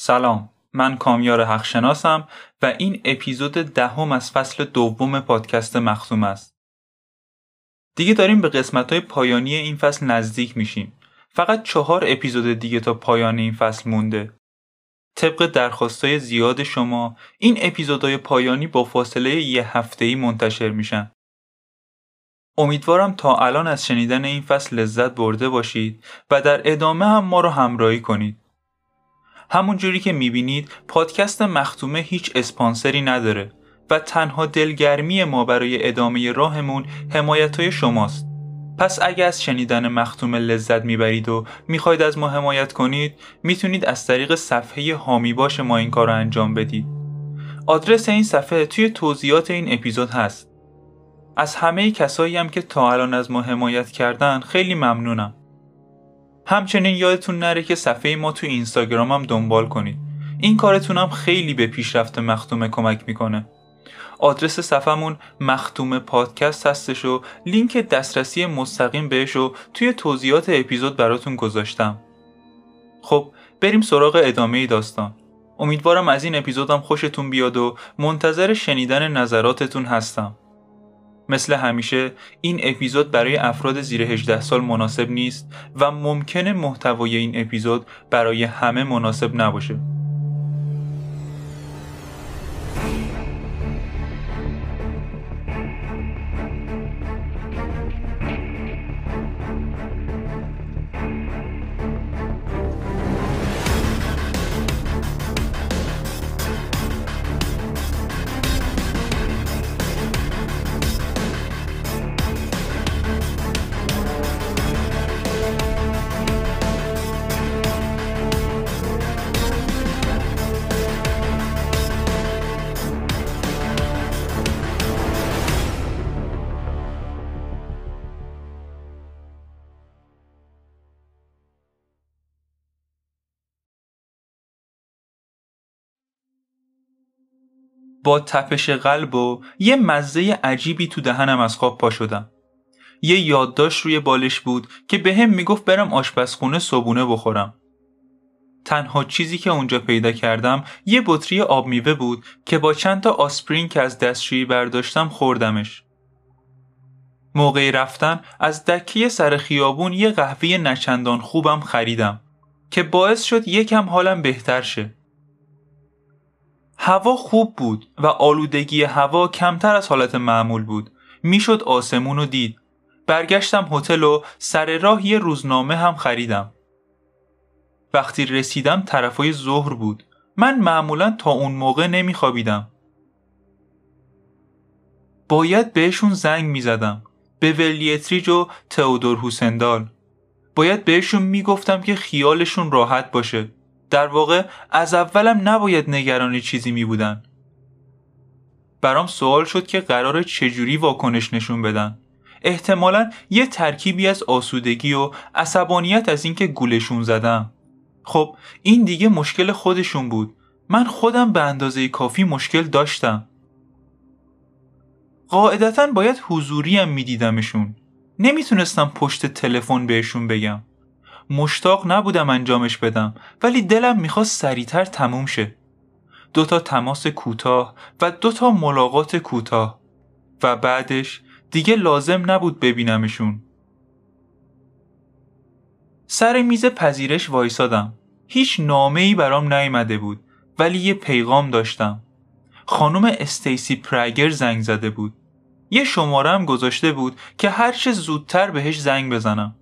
سلام من کامیار حقشناسم و این اپیزود دهم از فصل دوم پادکست مختوم است. دیگه داریم به قسمت های پایانی این فصل نزدیک میشیم. فقط چهار اپیزود دیگه تا پایان این فصل مونده. طبق درخواستای زیاد شما این اپیزودهای پایانی با فاصله یه هفته ای منتشر میشن. امیدوارم تا الان از شنیدن این فصل لذت برده باشید و در ادامه هم ما رو همراهی کنید. همون جوری که می‌بینید پادکست مختومه هیچ اسپانسری نداره و تنها دلگرمی ما برای ادامه راهمون حمایت های شماست. پس اگه از شنیدن مختومه لذت می‌برید و می‌خواید از ما حمایت کنید می‌تونید از طریق صفحه هامی باش ما این کار رو انجام بدید. آدرس این صفحه توی توضیحات این اپیزود هست. از همه کسایی هم که تا الان از ما حمایت کردن خیلی ممنونم. همچنین یادتون نره که صفحه ما تو اینستاگرام هم دنبال کنید. این کارتون هم خیلی به پیشرفت مختومه کمک می‌کنه. آدرس صفحمون مختومه پادکست هستش و لینک دسترسی مستقیم بهش رو توی توضیحات اپیزود براتون گذاشتم. خب بریم سراغ ادامه داستان. امیدوارم از این اپیزودم خوشتون بیاد و منتظر شنیدن نظراتتون هستم. مثل همیشه این اپیزود برای افراد زیر 18 سال مناسب نیست و ممکنه محتوای این اپیزود برای همه مناسب نباشه. با تپش قلب و یه مزه عجیبی تو دهنم از خواب پا شدم. یه یادداشت روی بالش بود که به هم می‌گفت برم آشپزخونه صبونه بخورم. تنها چیزی که اونجا پیدا کردم یه بطری آب میوه بود که با چند تا آسپرین که از دستشویی برداشتم خوردمش. موقعی رفتن از دکه سر خیابون یه قهوه نچندان خوبم خریدم که باعث شد یکم حالم بهتر شه. هوا خوب بود و آلودگی هوا کمتر از حالت معمول بود. می‌شد آسمون رو دید. برگشتم هتل و سر راه یه روزنامه هم خریدم. وقتی رسیدم طرفای ظهر بود. من معمولا تا اون موقع نمیخوابیدم. باید بهشون زنگ می‌زدم. به ولیتریج و تئودور هوسندال. باید بهشون می‌گفتم که خیالشون راحت باشه. در واقع از اولم نباید نگران چیزی می بودن. برام سوال شد که قرار چجوری واکنش نشون بدن. احتمالا یه ترکیبی از آسودگی و عصبانیت از اینکه گولشون زدم. خب این دیگه مشکل خودشون بود. من خودم به اندازه کافی مشکل داشتم. قاعدتا باید حضوریم میدیدمشون. نمی‌تونستم پشت تلفن بهشون بگم. مشتاق نبودم انجامش بدم ولی دلم می‌خواست سریعتر تموم شه. دوتا تماس کوتاه و دوتا ملاقات کوتاه. و بعدش دیگه لازم نبود ببینمشون. سر میز پذیرش وایسادم. هیچ نامه ای برام نیامده بود ولی یه پیغام داشتم. خانم استیسی پرگر زنگ زده بود. یه شماره هم گذاشته بود که هرچه زودتر بهش زنگ بزنم.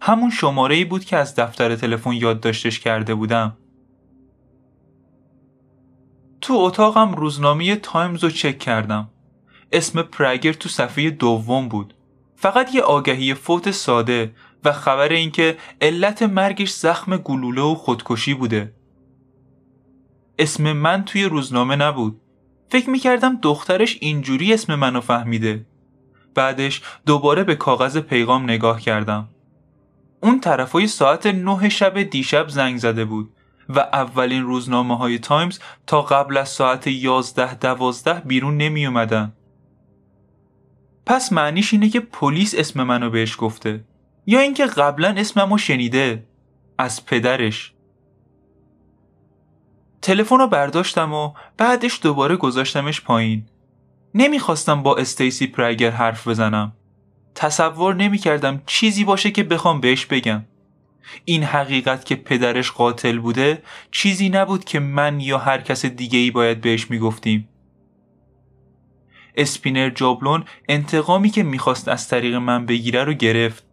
همون شماره ای بود که از دفتر تلفن یادداشتش کرده بودم. تو اتاقم روزنامه تایمز رو چک کردم. اسم پرگر تو صفحه دوم بود. فقط یه آگهی فوت ساده و خبر اینکه علت مرگش زخم گلوله و خودکشی بوده. اسم من توی روزنامه نبود. فکر می‌کردم دخترش اینجوری اسم منو فهمیده. بعدش دوباره به کاغذ پیغام نگاه کردم. اون طرفای ساعت نه شب دیشب زنگ زده بود و اولین روزنامه های تایمز تا قبل از ساعت یازده دوازده بیرون نمی اومدن. پس معنیش اینه که پلیس اسم منو بهش گفته یا اینکه قبلا اسممو شنیده از پدرش. تلفن رو برداشتم و بعدش دوباره گذاشتمش پایین. نمی‌خواستم با استیسی پرگر حرف بزنم. تصور نمی‌کردم چیزی باشه که بخوام بهش بگم. این حقیقت که پدرش قاتل بوده چیزی نبود که من یا هر کس دیگه ای باید بهش می‌گفتیم. اسپینر جابلون انتقامی که می‌خواست از طریق من بگیره رو گرفت.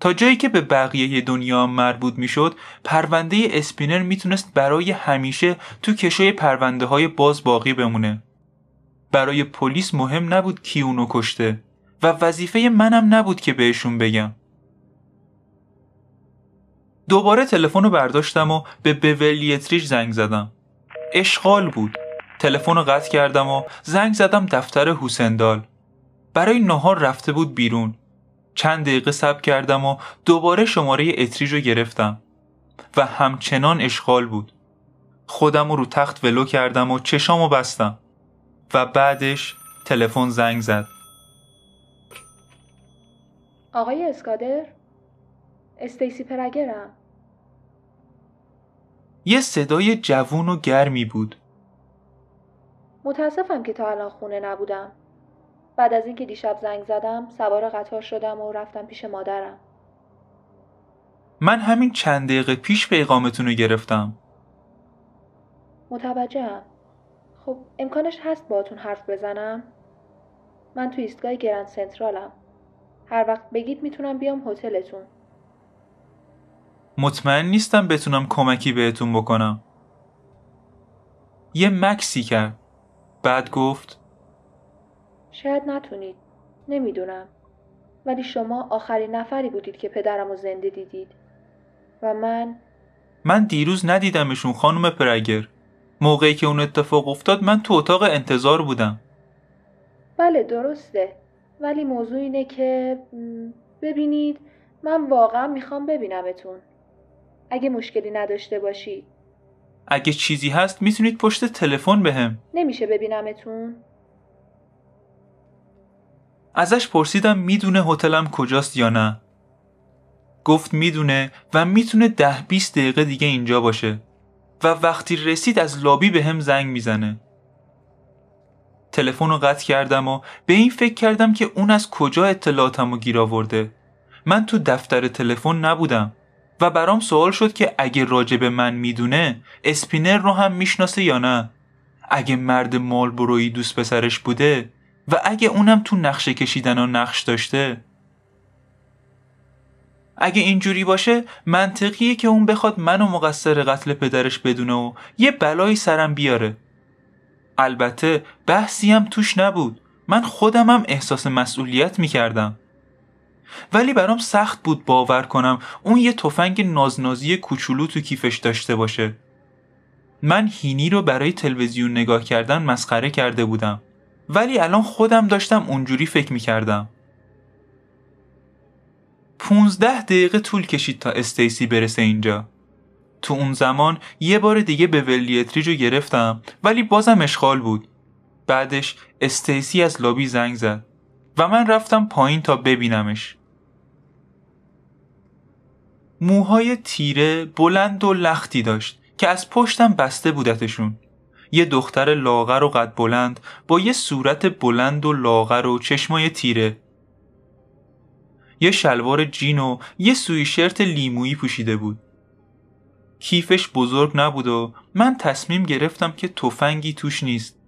تا جایی که به بقیه دنیا مربوط می‌شد پرونده اسپینر می‌تونست برای همیشه تو کشوی پرونده های باز باقی بمونه. برای پلیس مهم نبود کی اونو کشته. و وظیفه منم نبود که بهشون بگم. دوباره تلفن رو برداشتم و به بولیتریش زنگ زدم. اشغال بود. تلفن رو قطع کردم و زنگ زدم دفتر حسندال. برای نهار رفته بود بیرون. چند دقیقه صبر کردم و دوباره شماره اتریج رو گرفتم. و همچنان اشغال بود. خودم رو رو تخت ولو کردم و چشامو بستم. و بعدش تلفن زنگ زد. آقای اسکادر؟ استیسی پرگرم یه صدای جوون و گرمی بود. متاسفم که تا الان خونه نبودم. بعد از اینکه دیشب زنگ زدم سوار قطار شدم و رفتم پیش مادرم. من همین چند دقیقه پیش پیغامتون رو گرفتم. متوجهم. خب امکانش هست باتون حرف بزنم؟ من تو ایستگاه گرند سنترالم. هر وقت بگید می‌تونم بیام هتلتون. مطمئن نیستم بتونم کمکی بهتون بکنم. یه مکسی کرد. بعد گفت شاید نتونید. نمی‌دونم. ولی شما آخرین نفری بودید که پدرم رو زنده دیدید. و من من دیروز ندیدمشون خانم پرگر. موقعی که اون اتفاق افتاد من تو اتاق انتظار بودم. بله درسته. ولی موضوع اینه که ببینید من واقعا می‌خوام ببینمتون. اگه مشکلی نداشته باشید اگه چیزی هست می‌تونید پشت تلفن بهم. نمیشه ببینمتون؟ ازش پرسیدم می‌دونه هتلم کجاست یا نه. گفت می‌دونه و می‌تونه ده 20 دقیقه دیگه اینجا باشه. و وقتی رسید از لابی به هم زنگ می‌زنه. تلفن رو قطع کردم و به این فکر کردم که اون از کجا اطلاعاتم رو گیر آورده. من تو دفتر تلفن نبودم و برام سوال شد که اگه راجع به من می‌دونه اسپینر رو هم می‌شناسه یا نه. اگه مرد مالبرویی دوست پسرش بوده و اگه اونم تو نقشه کشیدن و نقش داشته. اگه اینجوری باشه منطقیه که اون بخواد منو مقصر قتل پدرش بدونه و یه بلایی سرم بیاره. البته بحثی هم توش نبود. من خودمم احساس مسئولیت می‌کردم. ولی برام سخت بود باور کنم اون یه تفنگ نازنازی کوچولو تو کیفش داشته باشه. من هینی رو برای تلویزیون نگاه کردن مسخره کرده بودم. ولی الان خودم داشتم اونجوری فکر می‌کردم. پونزده دقیقه طول کشید تا استیسی برسه اینجا. تو اون زمان یه بار دیگه به ولیتریج رو گرفتم ولی بازم اشغال بود. بعدش استیسی از لابی زنگ زد و من رفتم پایین تا ببینمش. موهای تیره بلند و لختی داشت که از پشتم بسته بودتشون. یه دختر لاغر و قد بلند با یه صورت بلند و لاغر و چشمای تیره. یه شلوار جین و یه سویشرت لیمویی پوشیده بود. کیفش بزرگ نبود و من تصمیم گرفتم که تفنگی توش نیست.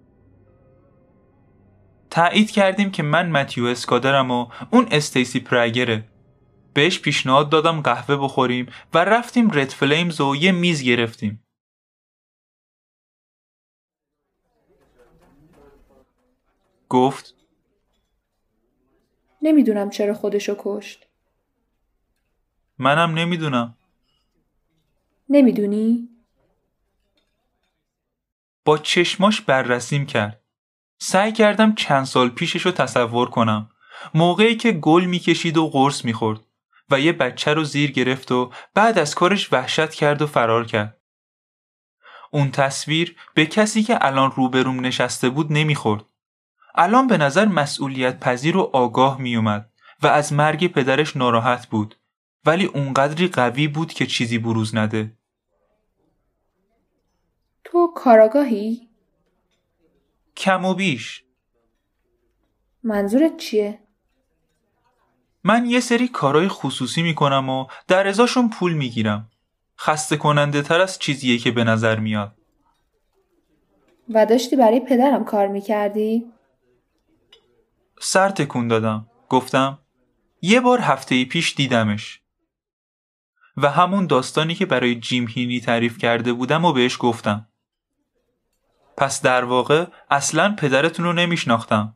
تایید کردیم که من متیو اسکادرم و اون استیسی پرگره بهش پیشنهاد دادم قهوه بخوریم و رفتیم رد فلیمز و یه میز گرفتیم. گفت نمی‌دونم چرا خودشو کشت. منم نمی‌دونم. نمی‌دونی؟ با چشماش بررسیم کرد. سعی کردم چند سال پیشش رو تصور کنم. موقعی که گل می‌کشید و قرص می‌خورد و یه بچه رو زیر گرفت و بعد از کارش وحشت کرد و فرار کرد. اون تصویر به کسی که الان روبروم نشسته بود نمی‌خورد. الان به نظر مسئولیت پذیر و آگاه میومد و از مرگ پدرش ناراحت بود. ولی اونقدری قوی بود که چیزی بروز نده. تو کاراگاهی؟ کم و بیش منظورت چیه؟ من یه سری کارهای خصوصی می‌کنم و در ازاشون پول می‌گیرم خسته کننده تر از چیزیه که به نظر میاد و داشتی برای پدرم کار می‌کردی؟ سر تکون دادم گفتم یه بار هفته پیش دیدمش و همون داستانی که برای جیم هینی تعریف کرده بودم و بهش گفتم پس در واقع اصلا پدرتون رو نمیشناختم.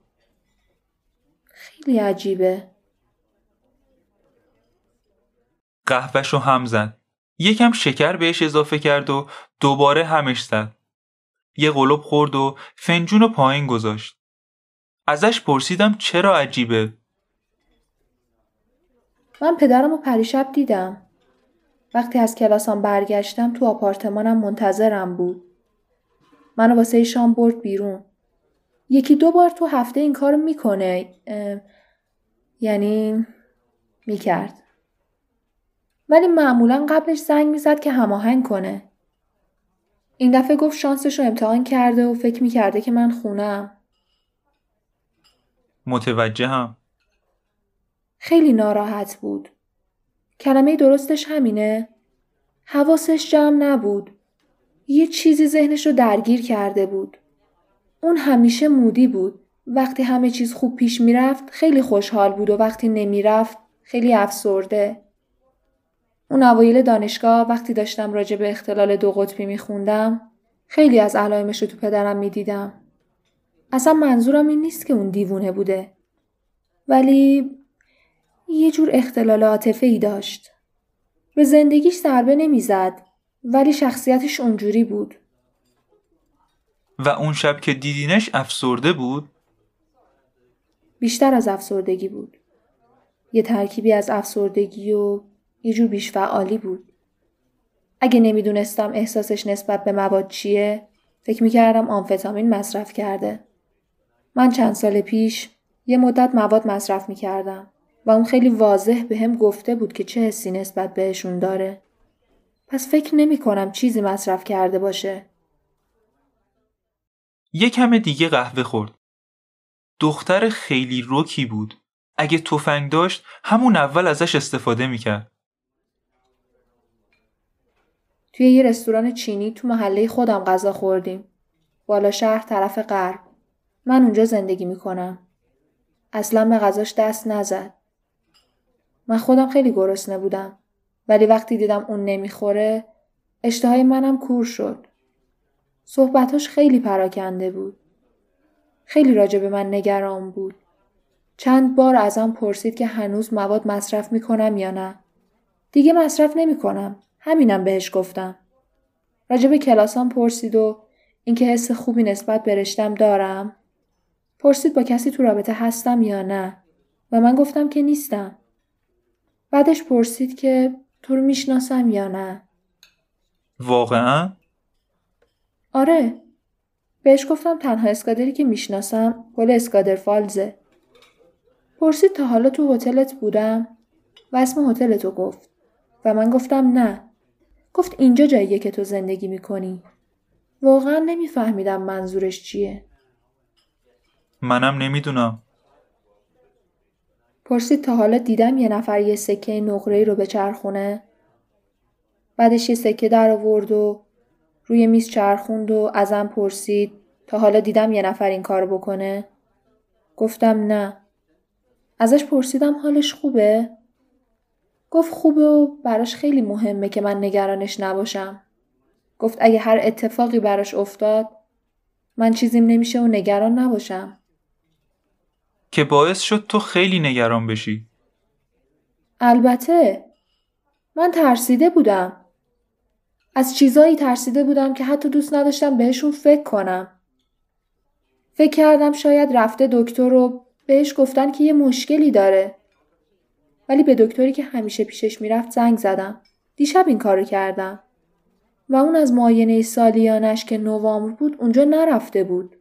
خیلی عجیبه. قهوهشو هم زد. یکم شکر بهش اضافه کرد و دوباره همش زد. یه قلوب خورد و فنجون رو پایین گذاشت. ازش پرسیدم چرا عجیبه؟ من پدرم رو پریشب دیدم. وقتی از کلاسام برگشتم تو آپارتمانم منتظرم بود. منو واسه شام برد بیرون. یکی دو بار تو هفته این کار می‌کنه یعنی می‌کرد. ولی معمولا قبلش زنگ می‌زد که هماهنگ کنه. این دفعه گفت شانسش رو امتحان کرده و فکر می‌کرده که من خونم. متوجهم. خیلی ناراحت بود. کلمه درستش همینه. حواسش جمع نبود. یه چیزی ذهنش رو درگیر کرده بود اون همیشه مودی بود وقتی همه چیز خوب پیش می‌رفت خیلی خوشحال بود و وقتی نمی‌رفت خیلی افسرده اون اوایل دانشگاه وقتی داشتم راجع به اختلال دو قطبی میخوندم خیلی از علائمش رو تو پدرم می‌دیدم. اصلا منظورم این نیست که اون دیوونه بوده. ولی یه جور اختلال عاطفه ای داشت. به زندگیش ضربه نمی‌زد ولی شخصیتش اونجوری بود. و اون شب که دیدینش افسرده بود؟ بیشتر از افسردگی بود. یه ترکیبی از افسردگی و یه جور بیش فعالی بود. اگه نمی‌دونستم احساسش نسبت به مواد چیه فکر می‌کردم آمفتامین مصرف کرده. من چند سال پیش یه مدت مواد مصرف می‌کردم و اون خیلی واضح به هم گفته بود که چه حسی نسبت بهشون داره. پس فکر نمی کنم چیزی مصرف کرده باشه. یه کم دیگه قهوه خورد. دختر خیلی روکی بود. اگه تفنگ داشت همون اول ازش استفاده می‌کرد. توی یه رستوران چینی تو محله خودم غذا خوردیم. بالا شهر طرف غرب. من اونجا زندگی می‌کنم. اصلا به غذاش دست نزد. من خودم خیلی گرسنه بودم. ولی وقتی دیدم اون نمی‌خوره اشتهای منم کور شد. صحبتاش خیلی پراکنده بود. خیلی راجع به من نگران بود. چند بار ازم پرسید که هنوز مواد مصرف می‌کنم یا نه. دیگه مصرف نمی‌کنم. همینم بهش گفتم. راجب کلاسام پرسید و اینکه حس خوبی نسبت به رشتم دارم. پرسید با کسی تو رابطه هستم یا نه و من گفتم که نیستم. بعدش پرسید که تو رو می‌شناسم یا نه. واقعا؟ آره. بهش گفتم تنها اسکادری که می‌شناسم گل اسکادر فالزه. پرسید تا حالا تو هتلت بودم و اسم هتلتو گفت و من گفتم نه گفت اینجا جاییه که تو زندگی می‌کنی. واقعا نمیفهمیدم منظورش چیه. منم نمی‌دونم. پرسید تا حالا دیدم یه نفر یه سکه نقره رو به چرخونه. بعدش یه سکه در آورد و روی میز چرخوند و ازم پرسید تا حالا دیدم یه نفر این کار بکنه. گفتم نه. ازش پرسیدم حالش خوبه؟ گفت خوبه و براش خیلی مهمه که من نگرانش نباشم. گفت اگه هر اتفاقی براش افتاد من چیزیم نمیشه و نگران نباشم. که باعث شد تو خیلی نگران بشی. البته من ترسیده بودم. از چیزایی ترسیده بودم که حتی دوست نداشتم بهشون فکر کنم. فکر کردم شاید رفته دکتر رو بهش گفتن که یه مشکلی داره. ولی به دکتری که همیشه پیشش می‌رفت زنگ زدم. دیشب این کارو کردم. و اون از معاینه سالیانش که نوامبر بود اونجا نرفته بود.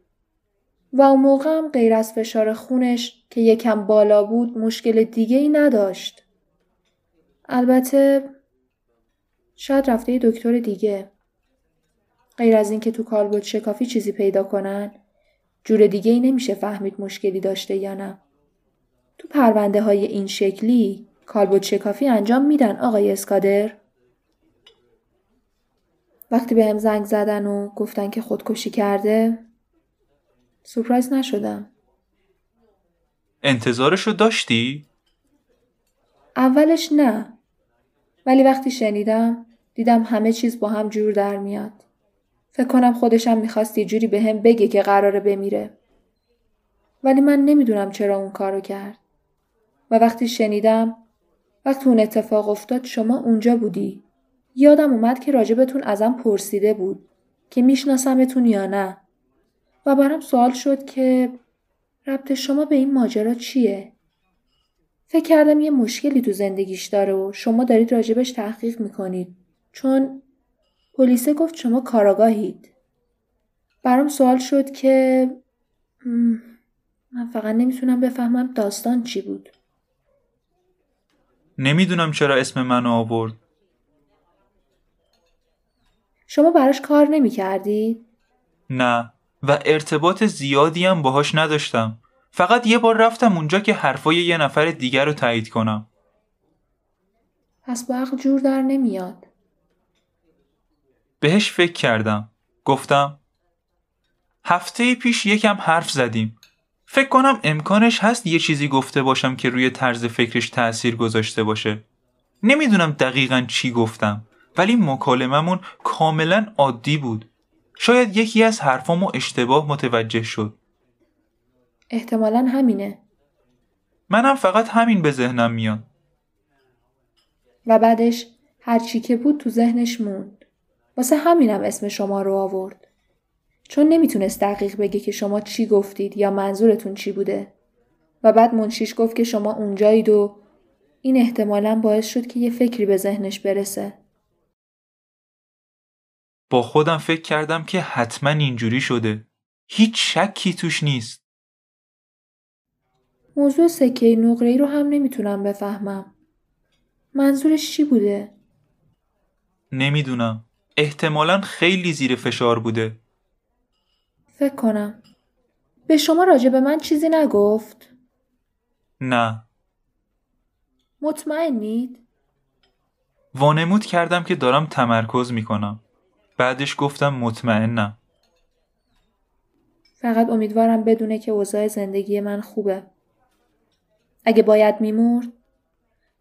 و اون موقع هم غیر از فشار خونش که یکم بالا بود مشکل دیگه ای نداشت. البته شاید رفته دکتر دیگه. غیر از اینکه تو کالبد شکافی چیزی پیدا کنن جور دیگه ای نمیشه فهمید مشکلی داشته یا نه. تو پرونده های این شکلی کالبد شکافی انجام میدن آقای اسکادر؟ وقتی به هم زنگ زدن و گفتن که خودکشی کرده سپرایز نشدم. انتظارشو داشتی؟ اولش نه. ولی وقتی شنیدم دیدم همه چیز با هم جور در میاد. فکر کنم خودشم می‌خواست یه جوری به هم بگه که قراره بمیره. ولی من نمی‌دونم چرا اون کارو کرد. و وقتی شنیدم وقتی اون اتفاق افتاد شما اونجا بودی. یادم اومد که راجبتون ازم پرسیده بود که میشناسمتون یا نه. و برام سوال شد که ربط شما به این ماجرا چیه؟ فکر کردم یه مشکلی تو زندگیش داره و شما دارید راجبش تحقیق می‌کنید چون پلیسه گفت شما کاراگاهید. برام سوال شد که من فقط نمی‌تونم بفهمم داستان چی بود. نمی‌دونم چرا اسم منو آورد. شما براش کار نمی‌کردید؟ نه و ارتباط زیادی هم باهاش نداشتم. فقط یه بار رفتم اونجا که حرفای یه نفر دیگر رو تایید کنم. پس با جور در نمیاد. بهش فکر کردم. گفتم هفته پیش یکم حرف زدیم. فکر کنم امکانش هست یه چیزی گفته باشم که روی طرز فکرش تأثیر گذاشته باشه. نمی‌دونم دقیقا چی گفتم ولی مکالممون کاملا عادی بود. شاید یکی از حرفامو اشتباه متوجه شد. احتمالا همینه. منم فقط همین به ذهنم میاد. و بعدش هر چی که بود تو ذهنش موند. واسه همینم اسم شما رو آورد. چون نمی‌تونست دقیق بگه که شما چی گفتید یا منظورتون چی بوده. و بعد منشیش گفت که شما اونجایید و این احتمالا باعث شد که یه فکری به ذهنش برسه. با خودم فکر کردم که حتما اینجوری شده. هیچ شکی توش نیست. موضوع سکه نقره رو هم نمی‌تونم بفهمم. منظورش چی بوده؟ نمی‌دونم. احتمالا خیلی زیر فشار بوده. فکر کنم. به شما راجع به من چیزی نگفت؟ نه. مطمئنید؟ وانمود کردم که دارم تمرکز می‌کنم. بعدش گفتم مطمئنم. فقط امیدوارم بدونه که اوضاع زندگی من خوبه. اگه باید میمرد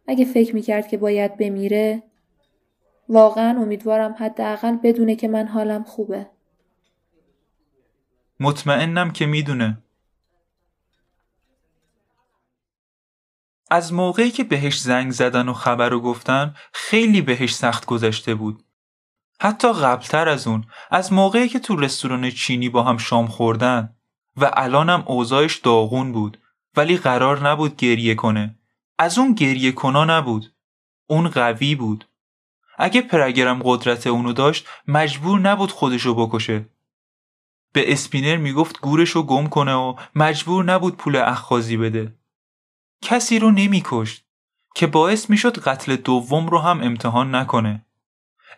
اگه فکر می‌کرد که باید بمیره واقعا امیدوارم حداقل بدونه که من حالم خوبه مطمئنم که می‌دونه از موقعی که بهش زنگ زدن و خبر رو گفتن خیلی بهش سخت گذشته بود حتی قبلتر از اون از موقعی که تو رستوران چینی با هم شام خوردن. و الانم اوضاعش داغون بود. ولی قرار نبود گریه کنه. از اون گریه کنا نبود. اون قوی بود. اگه پرگرم قدرت اونو داشت مجبور نبود خودشو بکشه. به اسپینر می‌گفت گورشو گم کنه و مجبور نبود پول اخخازی بده. کسی رو نمیکشت. که باعث می‌شد قتل دوم رو هم امتحان نکنه.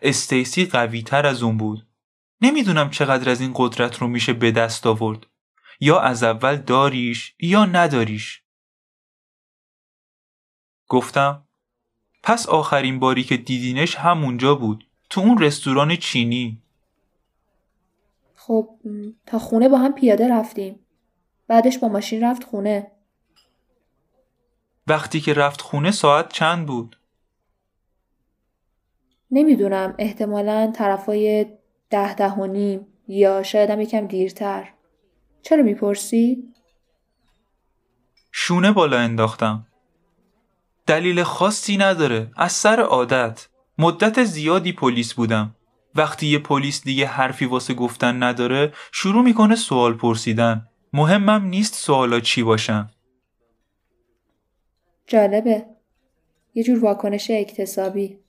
استیسی قوی تر از اون بود. نمی‌دونم چقدر از این قدرت رو میشه به دست آورد. یا از اول داریش یا نداریش. گفتم پس آخرین باری که دیدینش همونجا بود تو اون رستوران چینی. خب تا خونه با هم پیاده رفتیم. بعدش با ماشین رفت خونه. وقتی که رفت خونه ساعت چند بود؟ نمی‌دونم احتمالا طرفای ده ده و نیم یا شاید هم یکم دیرتر. چرا می‌پرسی؟ شونه بالا انداختم. دلیل خاصی نداره. از سر عادت. مدت زیادی پلیس بودم. وقتی یه پلیس دیگه حرفی واسه گفتن نداره شروع می‌کنه سوال پرسیدن. مهمم نیست سوالا چی باشن. جالبه. یه جور واکنش اکتسابی.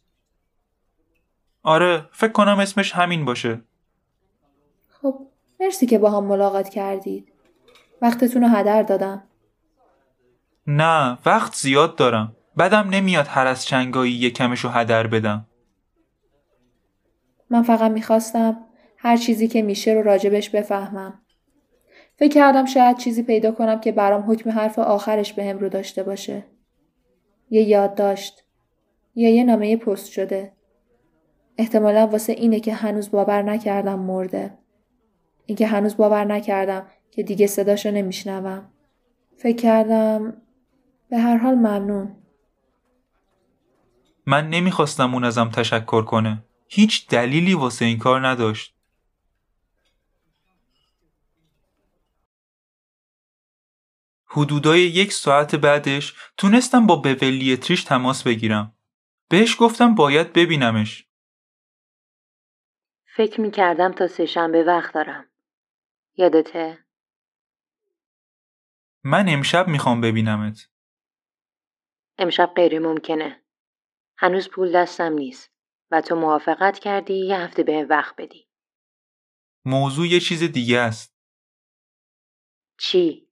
آره فکر کنم اسمش همین باشه خب مرسی که با هم ملاقات کردید وقتتون رو هدر دادم نه وقت زیاد دارم بدم نمیاد هر از چنگایی یه کمشو هدر بدم من فقط می‌خواستم هر چیزی که میشه رو راجبش بفهمم. فکر کردم شاید چیزی پیدا کنم که برام حکم حرف آخرش به هم رو داشته باشه. یه یادداشت یا یه نامه پست شده. احتمالا واسه اینه که هنوز باور نکردم مرده. اینکه هنوز باور نکردم که دیگه صداشو نمیشنوم. فکر کردم به هر حال ممنون. من نمی‌خواستم اون ازم تشکر کنه. هیچ دلیلی واسه این کار نداشت. حدودای یک ساعت بعدش تونستم با بولی تریش تماس بگیرم. بهش گفتم باید ببینمش. فکر می کردم تا سه شنبه وقت دارم. یادته؟ من امشب می‌خوام ببینمت. امشب غیر ممکنه. هنوز پول دستم نیست و تو موافقت کردی یه هفته به وقت بدی. موضوع یه چیز دیگه است. چی؟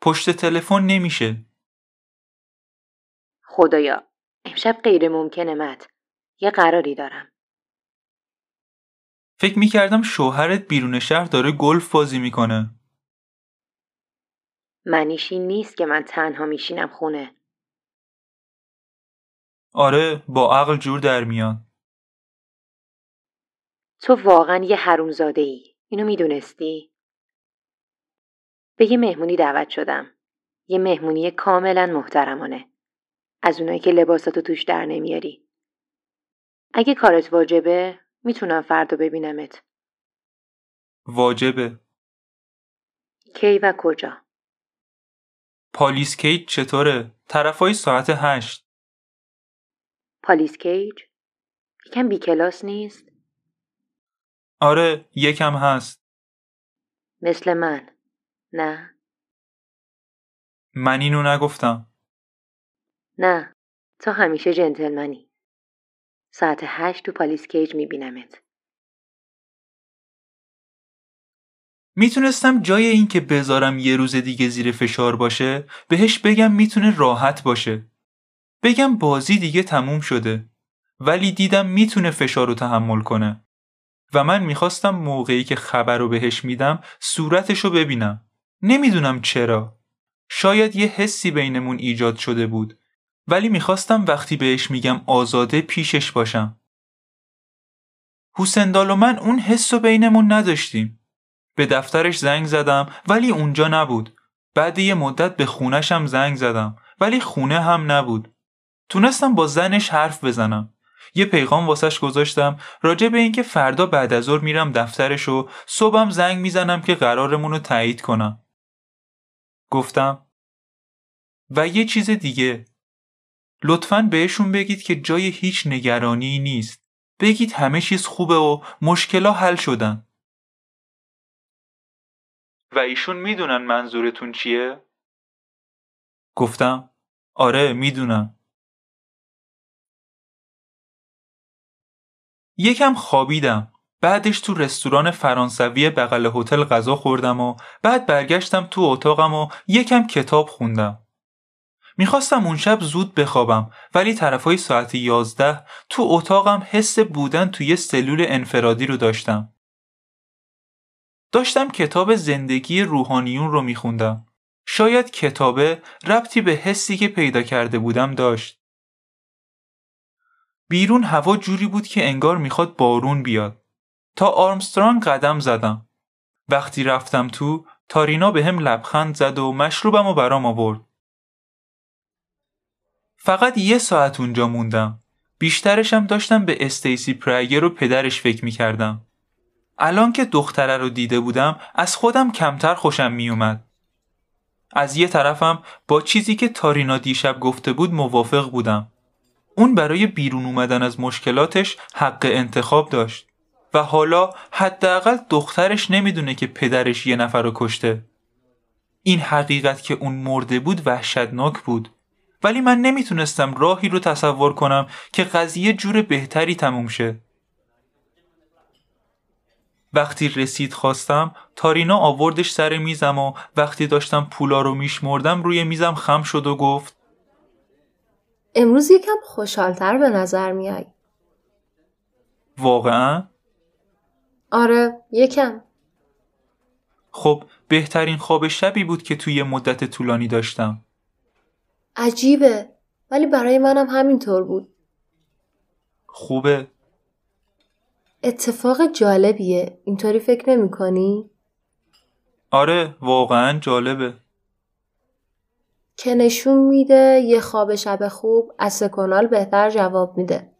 پشت تلفن نمیشه. خدایا امشب غیر ممکنه مت. یه قراری دارم. فکر می‌کردم شوهرت بیرون شهر داره گلف بازی می‌کنه. منیش این نیست که من تنها میشینم خونه. آره با عقل جور در میاد. تو واقعا یه حرومزاده ای. اینو می‌دونستی؟ به یه مهمونی دعوت شدم. یه مهمونی کاملا محترمانه. از اونایی که لباساتو توش در نمیاری. اگه کارت واجبه می‌تونم فردا ببینمت. واجبه. کی و کجا؟ پالیس کیج چطوره؟ طرفای ساعت هشت. پالیس کیج؟ یکم بی کلاس نیست؟ آره یکم هست. مثل من. نه؟ من اینو نگفتم. نه. تو همیشه جنتلمنی. ساعت هشت تو پالیس کیج میبینمت. می‌تونستم جای این که بذارم یه روز دیگه زیر فشار باشه بهش بگم می‌تونه راحت باشه. بگم بازی دیگه تموم شده. ولی دیدم می‌تونه فشار رو تحمل کنه. و من می‌خواستم موقعی که خبر رو بهش میدم صورتش رو ببینم. نمی‌دونم چرا. شاید یه حسی بینمون ایجاد شده بود. ولی می‌خواستم وقتی بهش میگم آزاده پیشش باشم. حسندال و من اون حس رو بینمون نداشتیم. به دفترش زنگ زدم ولی اونجا نبود. بعد یه مدت به خونشم زنگ زدم ولی خونه هم نبود. تونستم با زنش حرف بزنم. یه پیغام واسش گذاشتم راجع به اینکه فردا بعد از ظهر میرم دفترش و صبحم زنگ می‌زنم که قرارمون رو تایید کنم. گفتم و یه چیز دیگه لطفا بهشون بگید که جای هیچ نگرانی نیست. بگید همه چیز خوبه و مشکلا حل شدن. و ایشون می‌دونن منظورتون چیه؟ گفتم آره می‌دونم. یکم خوابیدم. بعدش تو رستوران فرانسوی بغل هتل غذا خوردم و بعد برگشتم تو اتاقم و یکم کتاب خوندم. می‌خواستم اون شب زود بخوابم ولی طرفای ساعت یازده تو اتاقم حس بودن توی سلول انفرادی رو داشتم. داشتم کتاب زندگی روحانیون رو میخوندم. شاید کتابه ربطی به حسی که پیدا کرده بودم داشت. بیرون هوا جوری بود که انگار می‌خواد بارون بیاد. تا آرمسترانگ قدم زدم. وقتی رفتم تو تارینا به هم لبخند زد و مشروبم و برام آورد. فقط یه ساعت اونجا موندم. بیشترشم داشتم به استیسی پرایر و پدرش فکر می‌کردم. الان که دختره رو دیده بودم از خودم کمتر خوشم میومد. از یه طرفم با چیزی که تارینا دیشب گفته بود موافق بودم. اون برای بیرون اومدن از مشکلاتش حق انتخاب داشت و حالا حداقل دخترش نمی‌دونه که پدرش یه نفر رو کشته. این حقیقت که اون مرده بود وحشتناک بود. ولی من نمی‌تونستم راهی رو تصور کنم که قضیه جور بهتری تموم شه. وقتی رسید خواستم تارینا آوردش سر میزم و وقتی داشتم پولا رو میشمردم روی میزم خم شد و گفت امروز یکم خوشحالتر به نظر میای واقعا؟ آره یکم خب بهترین خواب شبی بود که توی مدت طولانی داشتم عجیبه. ولی برای منم همینطور بود. خوبه. اتفاق جالبیه. اینطوری فکر نمی کنی؟ آره واقعا جالبه. که نشون میده یه خواب شب خوب از سکونال بهتر جواب میده.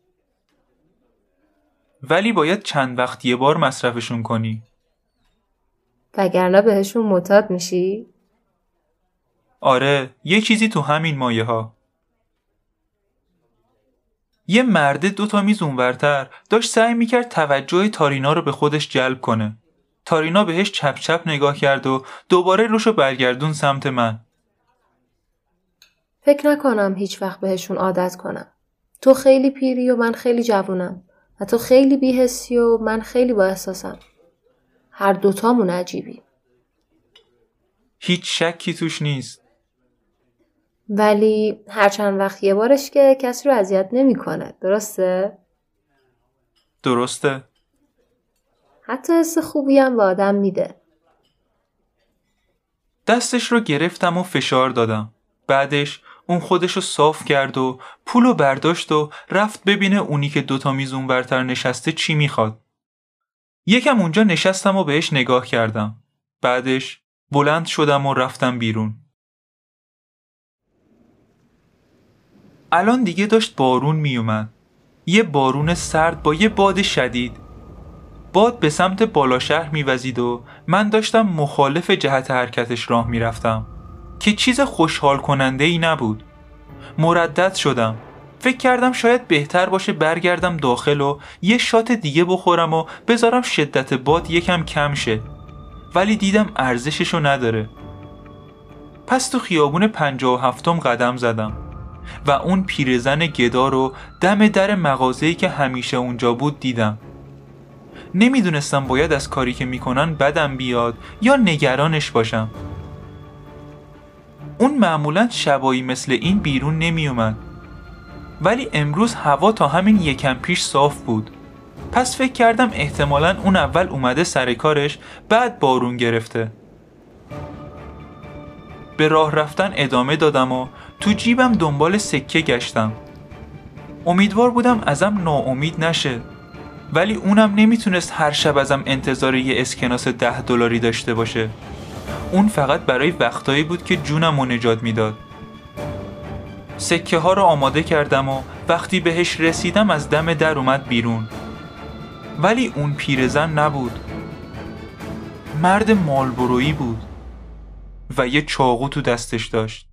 ولی باید چند وقت یه بار مصرفشون کنی. وگرنه بهشون معتاد میشی؟ آره یه چیزی تو همین مایه ها یه مرده دو تا میز اونورتر داشت سعی می‌کرد توجه تارینا رو به خودش جلب کنه تارینا بهش چپ چپ نگاه کرد و دوباره روشو برگردون سمت من فکر نکنم هیچ وقت بهشون عادت کنم. تو خیلی پیری و من خیلی جوونم و تو خیلی بیهسی و من خیلی با احساسم. هر دوتامون عجیبی. هیچ شکی توش نیست ولی هر چند وقت یه بارش که کسی رو اذیت نمی‌کنه. درسته؟ درسته حتی حس خوبی هم به آدم میده. دستش رو گرفتم و فشار دادم بعدش اون خودشو صاف کرد و پولو برداشت و رفت ببینه اونی که دوتا میز اون برتر نشسته چی می‌خواد. یکم اونجا نشستم و بهش نگاه کردم. بعدش بلند شدم و رفتم بیرون. الان دیگه داشت بارون میومد. یه بارون سرد با یه باد شدید. باد به سمت بالا شهر میوزید و من داشتم مخالف جهت حرکتش راه می‌رفتم. که چیز خوشحال کننده ای نبود مردد شدم فکر کردم شاید بهتر باشه برگردم داخل و یه شات دیگه بخورم و بذارم شدت باد یکم کم شه ولی دیدم ارزششو نداره پس تو خیابون پنجاه و هفتم قدم زدم و اون پیرزن گدا رو دم در مغازه‌ای که همیشه اونجا بود دیدم. نمی‌دونستم باید از کاری که می‌کنن بدم بیاد یا نگرانش باشم. اون معمولا شبایی مثل این بیرون نمی اومد. ولی امروز هوا تا همین یکم پیش صاف بود. پس فکر کردم احتمالا اون اول اومده سر کارش بعد بارون گرفته. به راه رفتن ادامه دادم و تو جیبم دنبال سکه گشتم. امیدوار بودم ازم ناامید نشه ولی اونم نمی‌تونست هر شب ازم انتظار یه اسکناس ده دلاری داشته باشه. اون فقط برای وقتایی بود که جونم رو نجات می‌داد. سکه ها رو آماده کردم و وقتی بهش رسیدم از دم در اومد بیرون. ولی اون پیرزن نبود. مرد مالبرویی بود و یه چاقو تو دستش داشت.